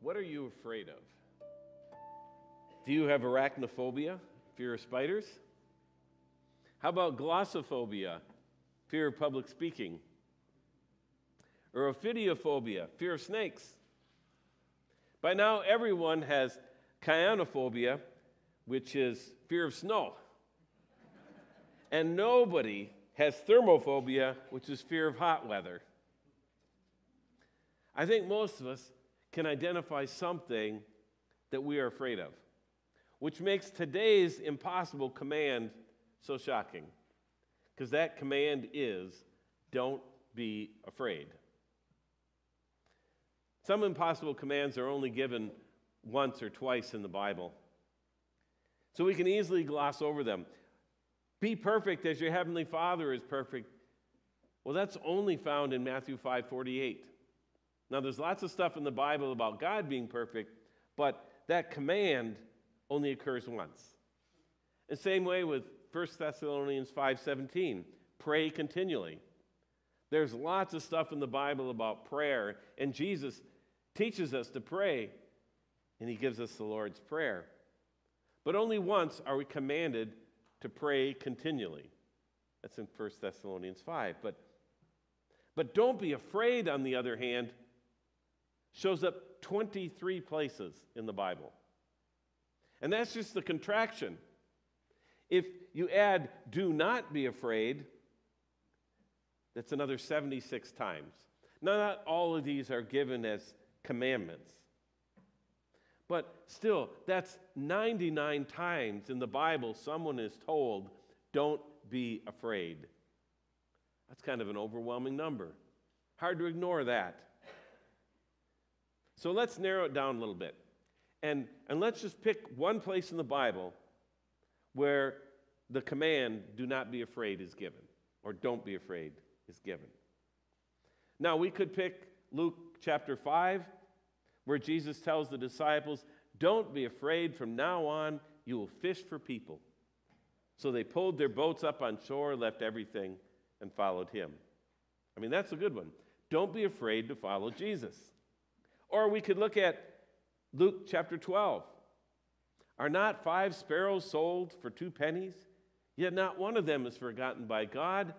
What are you afraid of? Do you have arachnophobia, fear of spiders? How about glossophobia, fear of public speaking? Or ophidiophobia, fear of snakes? By now, everyone has chionophobia, which is fear of snow. and nobody has thermophobia, which is fear of hot weather. I think most of us can identify something that we are afraid of, which makes today's impossible command so shocking. Because that command is don't be afraid. Some impossible commands are only given once or twice in the Bible. So we can easily gloss over them. Be perfect as your heavenly Father is perfect. Well, that's only found in Matthew 5 48. Now, there's lots of stuff in the Bible about God being perfect, but that command only occurs once. The same way with 1 Thessalonians 5:17, pray continually. There's lots of stuff in the Bible about prayer, and Jesus teaches us to pray, and he gives us the Lord's Prayer. But only once are we commanded to pray continually. That's in 1 Thessalonians 5. But, but don't be afraid, on the other hand, shows up 23 places in the Bible. And that's just the contraction. If you add do not be afraid, that's another 76 times. Now, not all of these are given as commandments. But still, that's 99 times in the Bible someone is told, don't be afraid. That's kind of an overwhelming number. Hard to ignore that. So let's narrow it down a little bit. And, and let's just pick one place in the Bible where the command, do not be afraid, is given, or don't be afraid, is given. Now, we could pick Luke chapter 5, where Jesus tells the disciples, Don't be afraid, from now on, you will fish for people. So they pulled their boats up on shore, left everything, and followed him. I mean, that's a good one. Don't be afraid to follow Jesus. Or we could look at Luke chapter 12. Are not five sparrows sold for two pennies? Yet not one of them is forgotten by God.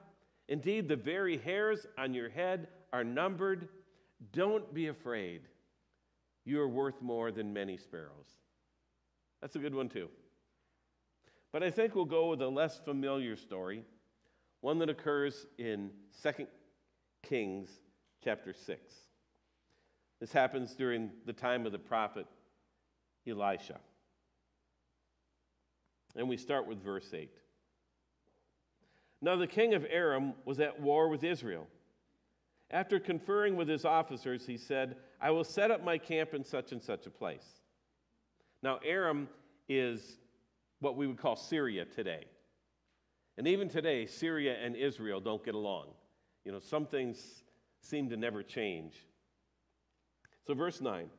Indeed, the very hairs on your head are numbered. Don't be afraid. You are worth more than many sparrows. That's a good one, too. But I think we'll go with a less familiar story, one that occurs in 2 Kings chapter 6. This happens during the time of the prophet Elisha. And we start with verse 8. Now the king of Aram was at war with Israel. After conferring with his officers, he said, I will set up my camp in such and such a place. Now, Aram is what we would call Syria today. And even today, Syria and Israel don't get along. You know, some things seem to never change. So, verse 9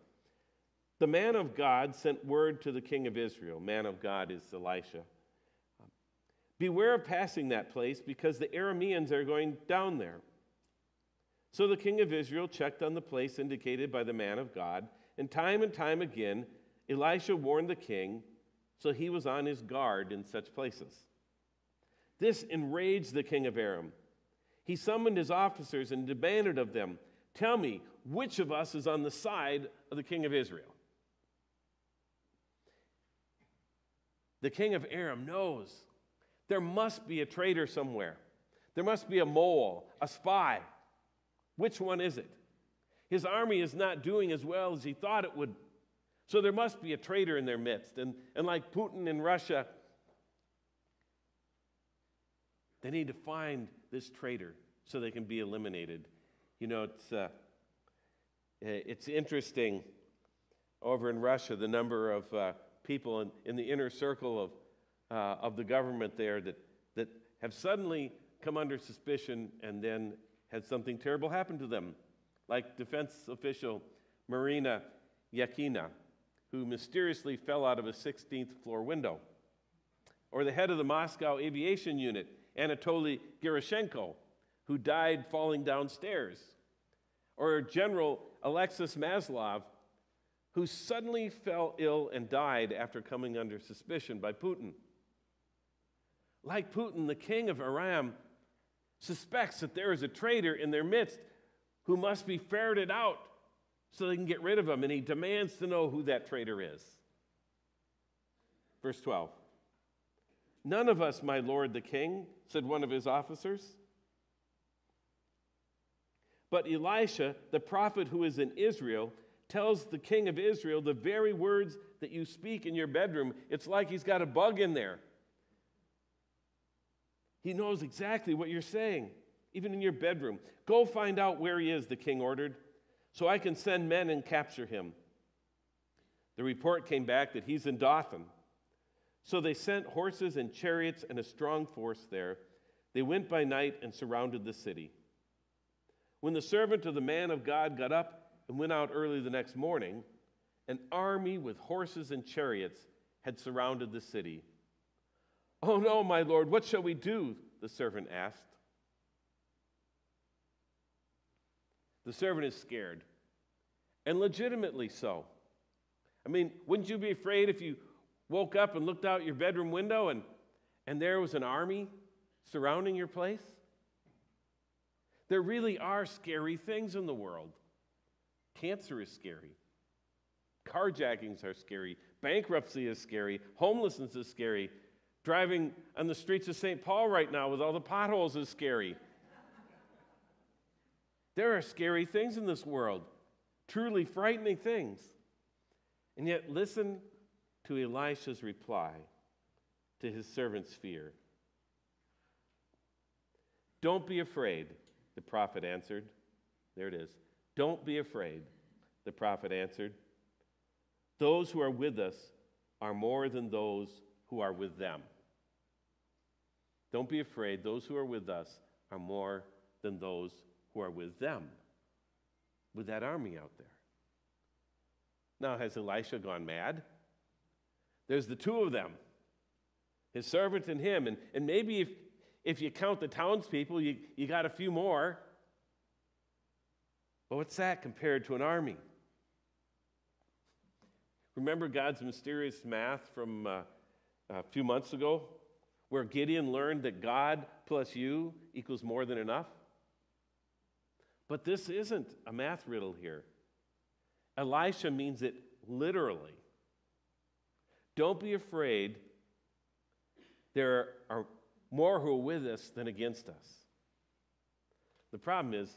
The man of God sent word to the king of Israel. Man of God is Elisha. Beware of passing that place because the Arameans are going down there. So the king of Israel checked on the place indicated by the man of God, and time and time again, Elisha warned the king, so he was on his guard in such places. This enraged the king of Aram. He summoned his officers and demanded of them, Tell me, which of us is on the side of the king of Israel? The king of Aram knows there must be a traitor somewhere. There must be a mole, a spy. Which one is it? His army is not doing as well as he thought it would. So there must be a traitor in their midst. And, and like Putin in Russia, they need to find this traitor so they can be eliminated. You know, it's, uh, it's interesting over in Russia, the number of uh, people in, in, the inner circle of, uh, of the government there that, that have suddenly come under suspicion and then had something terrible happen to them, like defense official Marina Yankina, who mysteriously fell out of a 16th floor window, or the head of the Moscow aviation unit, Anatoly Gerashchenko, who died falling downstairs, or General Alexis Maslov, who suddenly fell ill and died after coming under suspicion by Putin. Like Putin, the king of Aram suspects that there is a traitor in their midst who must be ferreted out so they can get rid of him, and he demands to know who that traitor is. Verse 12 None of us, my lord the king, said one of his officers. But Elisha, the prophet who is in Israel, tells the king of Israel the very words that you speak in your bedroom. It's like he's got a bug in there. He knows exactly what you're saying, even in your bedroom. Go find out where he is, the king ordered, so I can send men and capture him. The report came back that he's in Dothan. So they sent horses and chariots and a strong force there. They went by night and surrounded the city. When the servant of the man of God got up and went out early the next morning, an army with horses and chariots had surrounded the city. Oh no, my lord, what shall we do? The servant asked. The servant is scared, and legitimately so. I mean, wouldn't you be afraid if you woke up and looked out your bedroom window and, and there was an army surrounding your place? There really are scary things in the world. Cancer is scary. Carjackings are scary. Bankruptcy is scary. Homelessness is scary. Driving on the streets of St. Paul right now with all the potholes is scary. there are scary things in this world, truly frightening things. And yet, listen to Elisha's reply to his servant's fear. Don't be afraid, the prophet answered. There it is. Don't be afraid, the prophet answered. Those who are with us are more than those who are with them. Don't be afraid. Those who are with us are more than those who are with them, with that army out there. Now, has Elisha gone mad? There's the two of them, his servant and him. And, and maybe if, if you count the townspeople, you, you got a few more. But what's that compared to an army? Remember God's mysterious math from uh, a few months ago, where Gideon learned that God plus you equals more than enough? But this isn't a math riddle here. Elisha means it literally. Don't be afraid. There are more who are with us than against us. The problem is,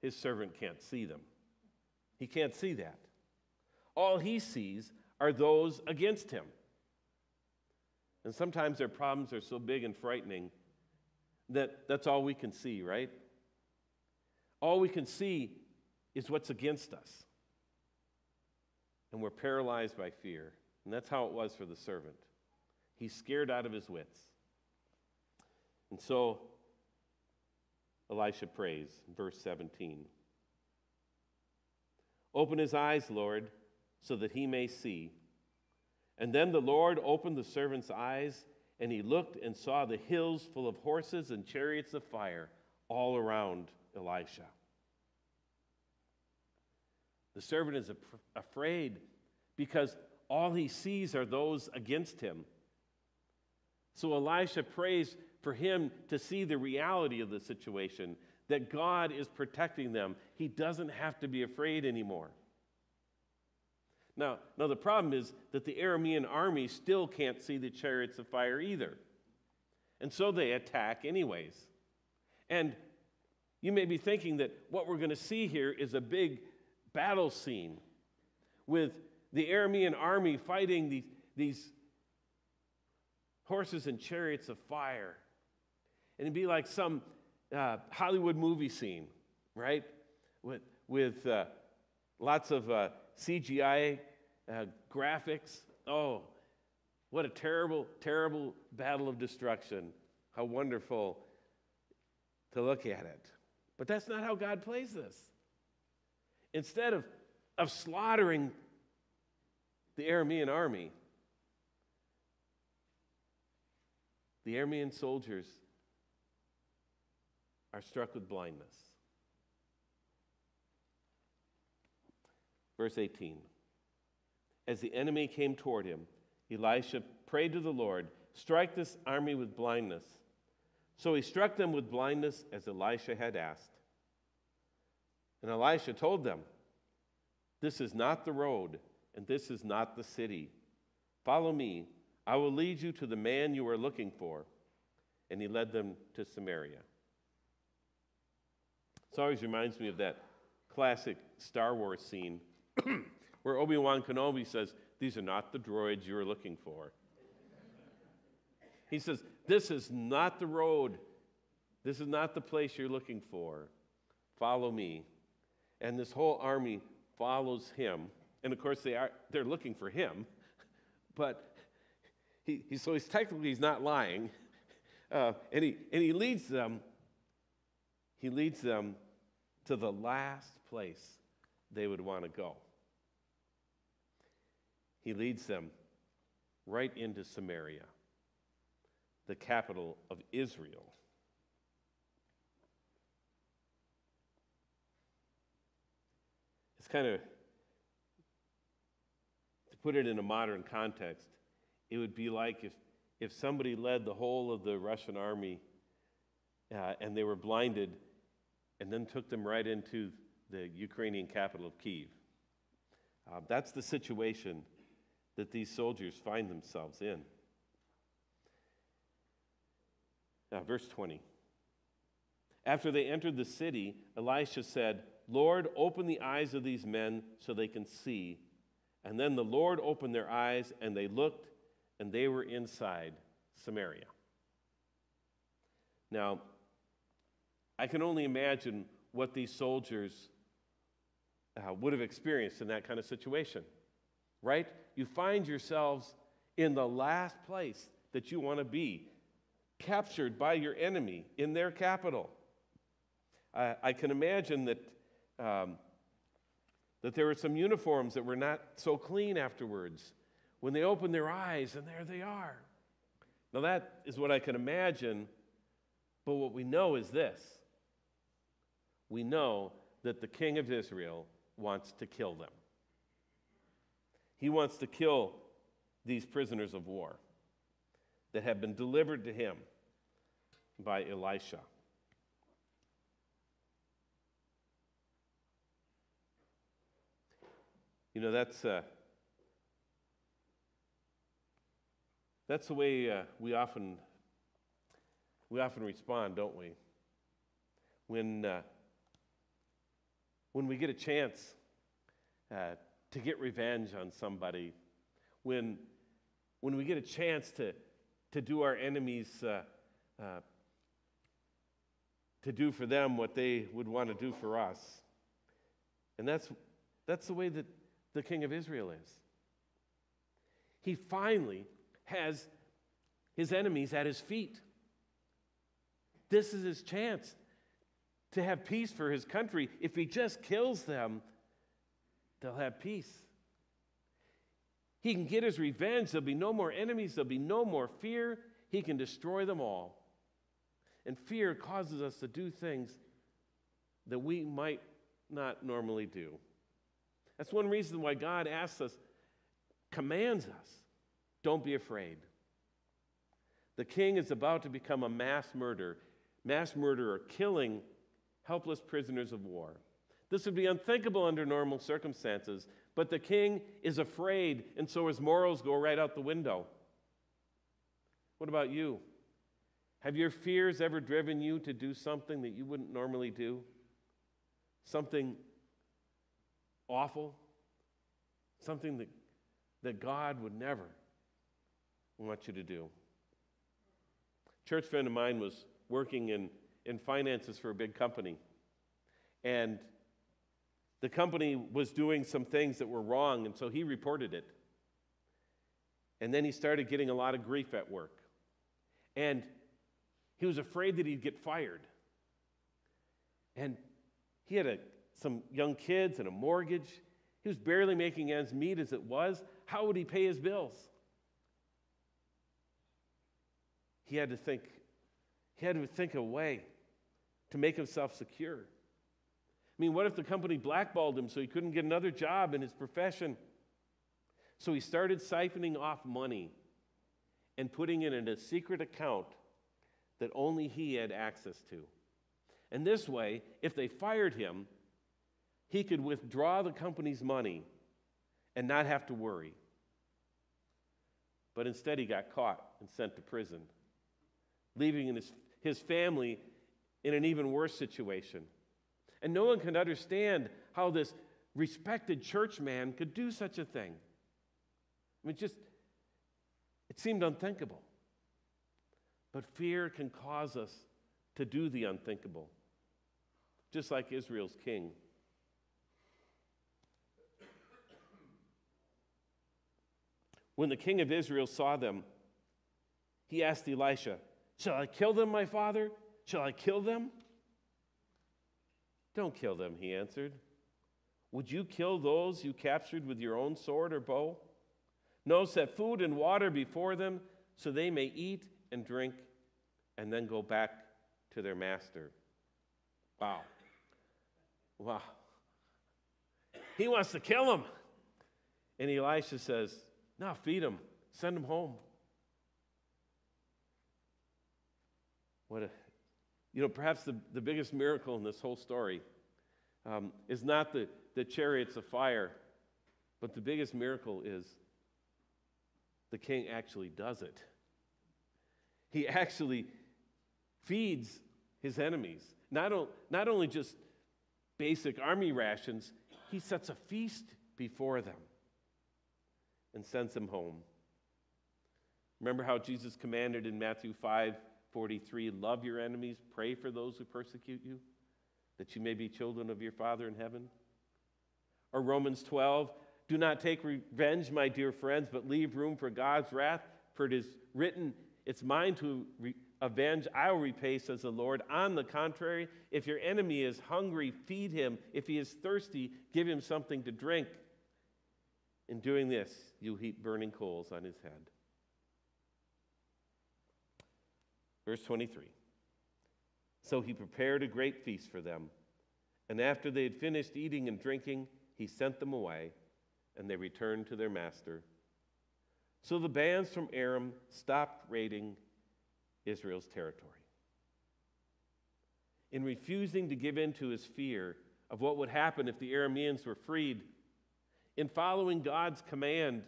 his servant can't see them. He can't see that. All he sees are those against him. And sometimes their problems are so big and frightening that that's all we can see, right? All we can see is what's against us. And we're paralyzed by fear. And that's how it was for the servant. He's scared out of his wits. And so Elisha prays, verse 17 Open his eyes, Lord, so that he may see. And then the Lord opened the servant's eyes, and he looked and saw the hills full of horses and chariots of fire all around Elisha. The servant is afraid because all he sees are those against him. So Elisha prays for him to see the reality of the situation, that God is protecting them. He doesn't have to be afraid anymore. Now, now the problem is that the Aramean army still can't see the chariots of fire either. And so they attack anyways. And you may be thinking that what we're going to see here is a big battle scene with the Aramean army fighting these, these horses and chariots of fire and it'd be like some uh, Hollywood movie scene, right? With, with uh, lots of uh, CGI uh, graphics. Oh, what a terrible, terrible battle of destruction. How wonderful to look at it. But that's not how God plays this. Instead of, of slaughtering the Aramean army, the Aramean soldiers are struck with blindness. Verse 18 as the enemy came toward him, Elisha prayed to the Lord, Strike this army with blindness. So he struck them with blindness as Elisha had asked. And Elisha told them, This is not the road, and this is not the city. Follow me. I will lead you to the man you are looking for. And he led them to Samaria. This always reminds me of that classic Star Wars scene where Obi Wan Kenobi says, These are not the droids you are looking for. He says, This is not the road. This is not the place you're looking for. Follow me. And this whole army follows him. And of course, they are, they're looking for him. But he, he so he's technically he's not lying. Uh, and, he, and he leads them, he leads them to the last place they would want to go. He leads them right into Samaria, the capital of Israel. It's kind of, to put it in a modern context, it would be like if, if somebody led the whole of the Russian army uh, and they were blinded and then took them right into the Ukrainian capital of Kiev. Uh, that's the situation that these soldiers find themselves in. Now, verse 20. After they entered the city, Elisha said, Lord, open the eyes of these men so they can see. And then the Lord opened their eyes, and they looked, and they were inside Samaria. Now, I can only imagine what these soldiers uh, would have experienced in that kind of situation, right? You find yourselves in the last place that you want to be, captured by your enemy in their capital. I, I can imagine that um, that there were some uniforms that were not so clean afterwards. When they opened their eyes, and there they are. Now, that is what I can imagine, but what we know is this we know that the king of Israel wants to kill them. He wants to kill these prisoners of war that have been delivered to him by Elisha. You know, that's, uh, that's the way uh, we, often, we often respond, don't we? When, uh, when we get a chance uh, to get revenge on somebody, when, when we get a chance to, to do our enemies, uh, uh, to do for them what they would want to do for us. And that's, that's the way that the king of Israel is. He finally has his enemies at his feet. This is his chance to have peace for his country. If he just kills them, they'll have peace. He can get his revenge. There'll be no more enemies, there'll be no more fear. He can destroy them all. And fear causes us to do things that we might not normally do. That's one reason why God asks us, commands us, don't be afraid. The king is about to become a mass murderer, mass murderer, killing helpless prisoners of war. This would be unthinkable under normal circumstances, but the king is afraid, and so his morals go right out the window. What about you? Have your fears ever driven you to do something that you wouldn't normally do? Something awful, something that, that God would never want you to do. A church friend of mine was working in, in finances for a big company. And the company was doing some things that were wrong, and so he reported it. And then he started getting a lot of grief at work. And he was afraid that he'd get fired. And he had a some young kids and a mortgage. He was barely making ends meet as it was. How would he pay his bills? He had to think, he had to think a way to make himself secure. I mean, what if the company blackballed him so he couldn't get another job in his profession? So he started siphoning off money and putting it in a secret account that only he had access to. And this way, if they fired him, he could withdraw the company's money and not have to worry. But instead, he got caught and sent to prison, leaving his, his family in an even worse situation. And no one could understand how this respected church man could do such a thing. I mean, just, it seemed unthinkable. But fear can cause us to do the unthinkable, just like Israel's king. When the king of Israel saw them, he asked Elisha, Shall I kill them, my father? Shall I kill them? Don't kill them, he answered. Would you kill those you captured with your own sword or bow? No, set food and water before them so they may eat and drink and then go back to their master. Wow. Wow. He wants to kill them. And Elisha says, No, feed them, send them home. What a, you know, perhaps the, the biggest miracle in this whole story um, is not the, the chariots of fire, but the biggest miracle is the king actually does it. He actually feeds his enemies. Not, o- not only just basic army rations, he sets a feast before them and sends them home. Remember how Jesus commanded in Matthew 5 43 love your enemies, pray for those who persecute you, that you may be children of your Father in heaven? Or Romans 12 do not take revenge, my dear friends, but leave room for God's wrath, for it is written, It's mine to re- avenge, I will repay, says the Lord. On the contrary, if your enemy is hungry, feed him. If he is thirsty, give him something to drink. In doing this, you heap burning coals on his head. Verse 23. So he prepared a great feast for them. And after they had finished eating and drinking, he sent them away and they returned to their master. So the bands from Aram stopped raiding Israel's territory. In refusing to give in to his fear of what would happen if the Arameans were freed, in following God's command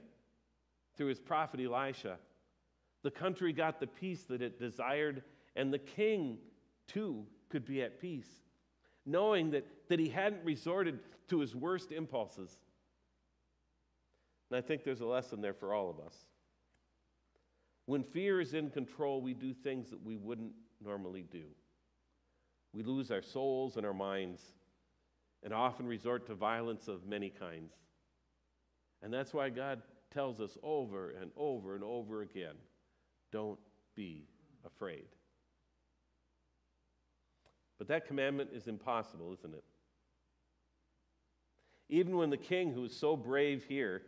through his prophet Elisha, the country got the peace that it desired, and the king, too, could be at peace, knowing that, that he hadn't resorted to his worst impulses and I think there's a lesson there for all of us. When fear is in control, we do things that we wouldn't normally do. We lose our souls and our minds and often resort to violence of many kinds. And that's why God tells us over and over and over again don't be afraid. But that commandment is impossible, isn't it? Even when the king, who is so brave here,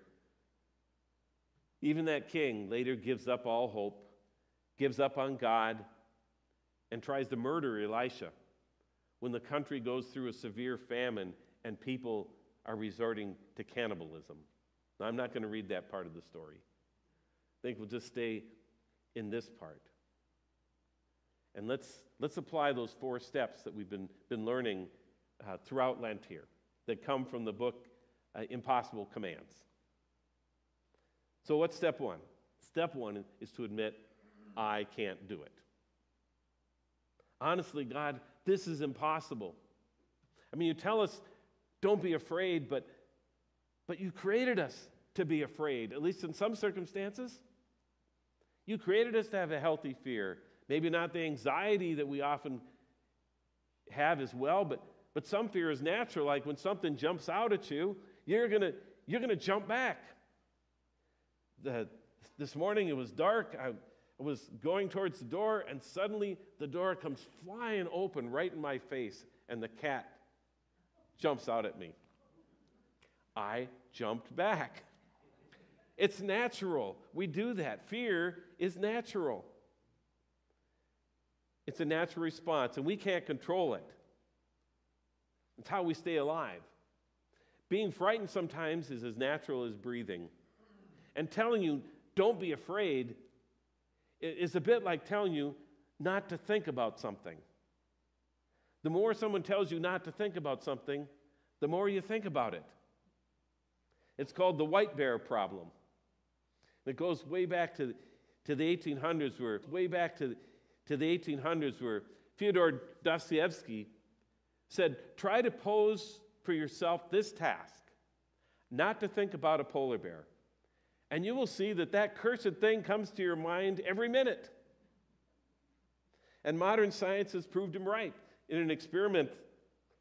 even that king later gives up all hope, gives up on God, and tries to murder Elisha when the country goes through a severe famine and people are resorting to cannibalism. Now, I'm not going to read that part of the story. I think we'll just stay in this part. And let's, let's apply those four steps that we've been, been learning uh, throughout Lent here that come from the book uh, Impossible Commands. So, what's step one? Step one is to admit, I can't do it. Honestly, God, this is impossible. I mean, you tell us, don't be afraid, but, but you created us to be afraid, at least in some circumstances. You created us to have a healthy fear. Maybe not the anxiety that we often have as well, but, but some fear is natural. Like when something jumps out at you, you're going you're going to jump back the, this morning it was dark. I, I was going towards the door, and suddenly the door comes flying open right in my face, and the cat jumps out at me. I jumped back. It's natural. We do that. Fear is natural. It's a natural response, and we can't control it. It's how we stay alive. Being frightened sometimes is as natural as breathing. And telling you, don't be afraid, is a bit like telling you not to think about something. The more someone tells you not to think about something, the more you think about it. It's called the white bear problem. It goes way back to, to the 1800s, where way back to, to the 1800s, where Fyodor Dostoevsky said, try to pose for yourself this task, not to think about a polar bear. And you will see that that cursed thing comes to your mind every minute. And modern science has proved him right. In an experiment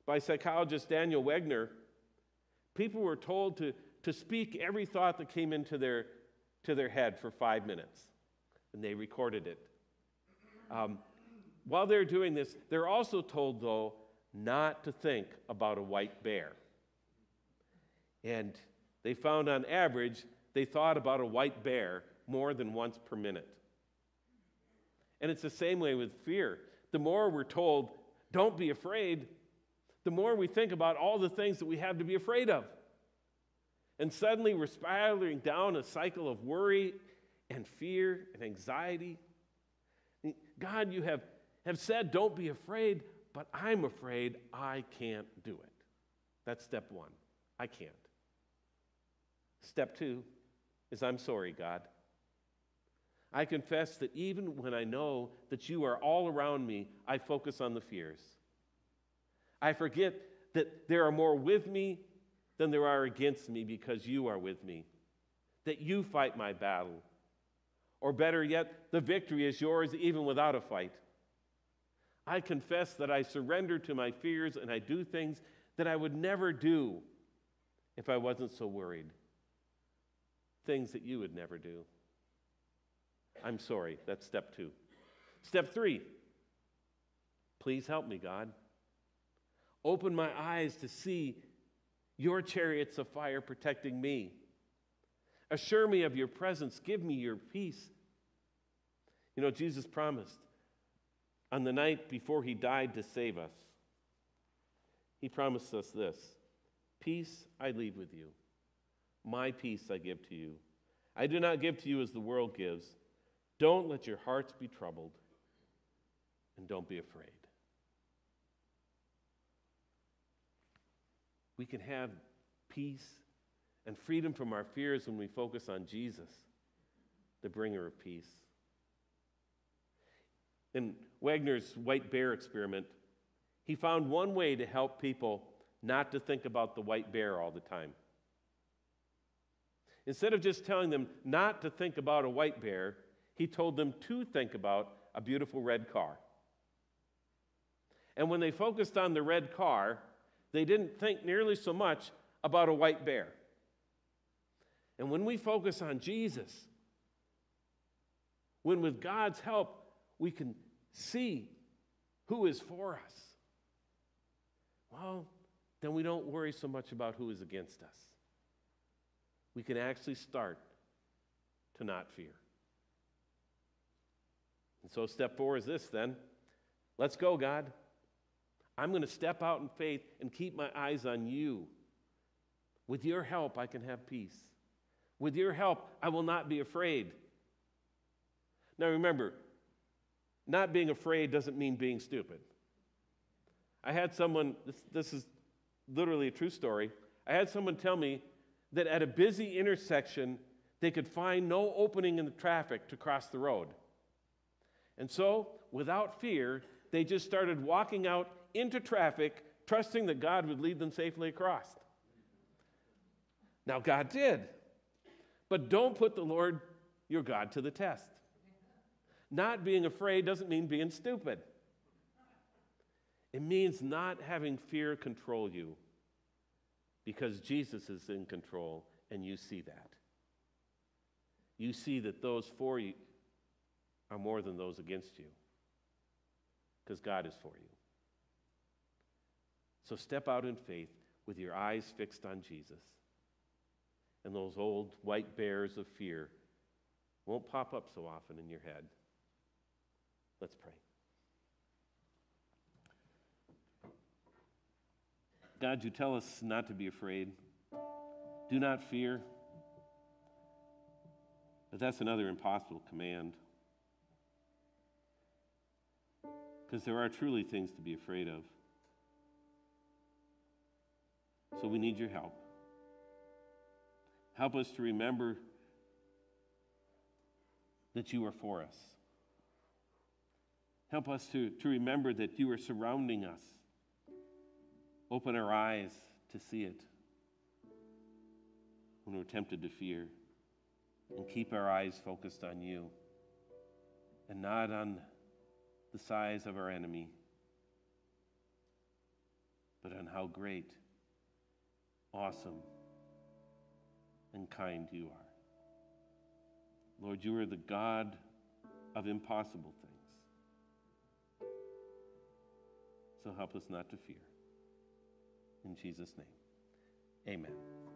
by psychologist Daniel Wegner, people were told to, to speak every thought that came into their, to their head for five minutes, and they recorded it. Um, while they're doing this, they're also told, though, not to think about a white bear. And they found on average, they thought about a white bear more than once per minute. And it's the same way with fear. The more we're told, don't be afraid, the more we think about all the things that we have to be afraid of. And suddenly we're spiraling down a cycle of worry and fear and anxiety. God, you have, have said, don't be afraid, but I'm afraid I can't do it. That's step one. I can't. Step two is I'm sorry, God. I confess that even when I know that you are all around me, I focus on the fears. I forget that there are more with me than there are against me because you are with me, that you fight my battle. Or better yet, the victory is yours even without a fight. I confess that I surrender to my fears and I do things that I would never do if I wasn't so worried. Things that you would never do. I'm sorry. That's step two. Step three please help me, God. Open my eyes to see your chariots of fire protecting me. Assure me of your presence. Give me your peace. You know, Jesus promised on the night before he died to save us, he promised us this Peace I leave with you, my peace I give to you. I do not give to you as the world gives. Don't let your hearts be troubled, and don't be afraid. We can have peace and freedom from our fears when we focus on Jesus, the bringer of peace. In Wegner's white bear experiment, he found one way to help people not to think about the white bear all the time. Instead of just telling them not to think about a white bear, he told them to think about a beautiful red car. And when they focused on the red car, they didn't think nearly so much about a white bear. And when we focus on Jesus, when with God's help we can see who is for us, well, then we don't worry so much about who is against us. We can actually start to not fear. And so, step four is this then. Let's go, God. I'm going to step out in faith and keep my eyes on you. With your help, I can have peace. With your help, I will not be afraid. Now remember, not being afraid doesn't mean being stupid. I had someone, this, this is literally a true story. I had someone tell me that at a busy intersection, they could find no opening in the traffic to cross the road. And so, without fear, they just started walking out into traffic, trusting that God would lead them safely across. Now, God did. But don't put the Lord your God to the test. Not being afraid doesn't mean being stupid. It means not having fear control you because Jesus is in control and you see that. You see that those for you are more than those against you because God is for you. So step out in faith with your eyes fixed on Jesus. And those old white bears of fear won't pop up so often in your head. Let's pray. God, you tell us not to be afraid. Do not fear. But that's another impossible command. Because there are truly things to be afraid of. So we need your help. Help us to remember that you are for us. Help us to, to remember that you are surrounding us. Open our eyes to see it when we're tempted to fear. And keep our eyes focused on you and not on the size of our enemy, but on how great, awesome, and kind you are. Lord, you are the God of impossible things. So help us not to fear. In Jesus' name, amen.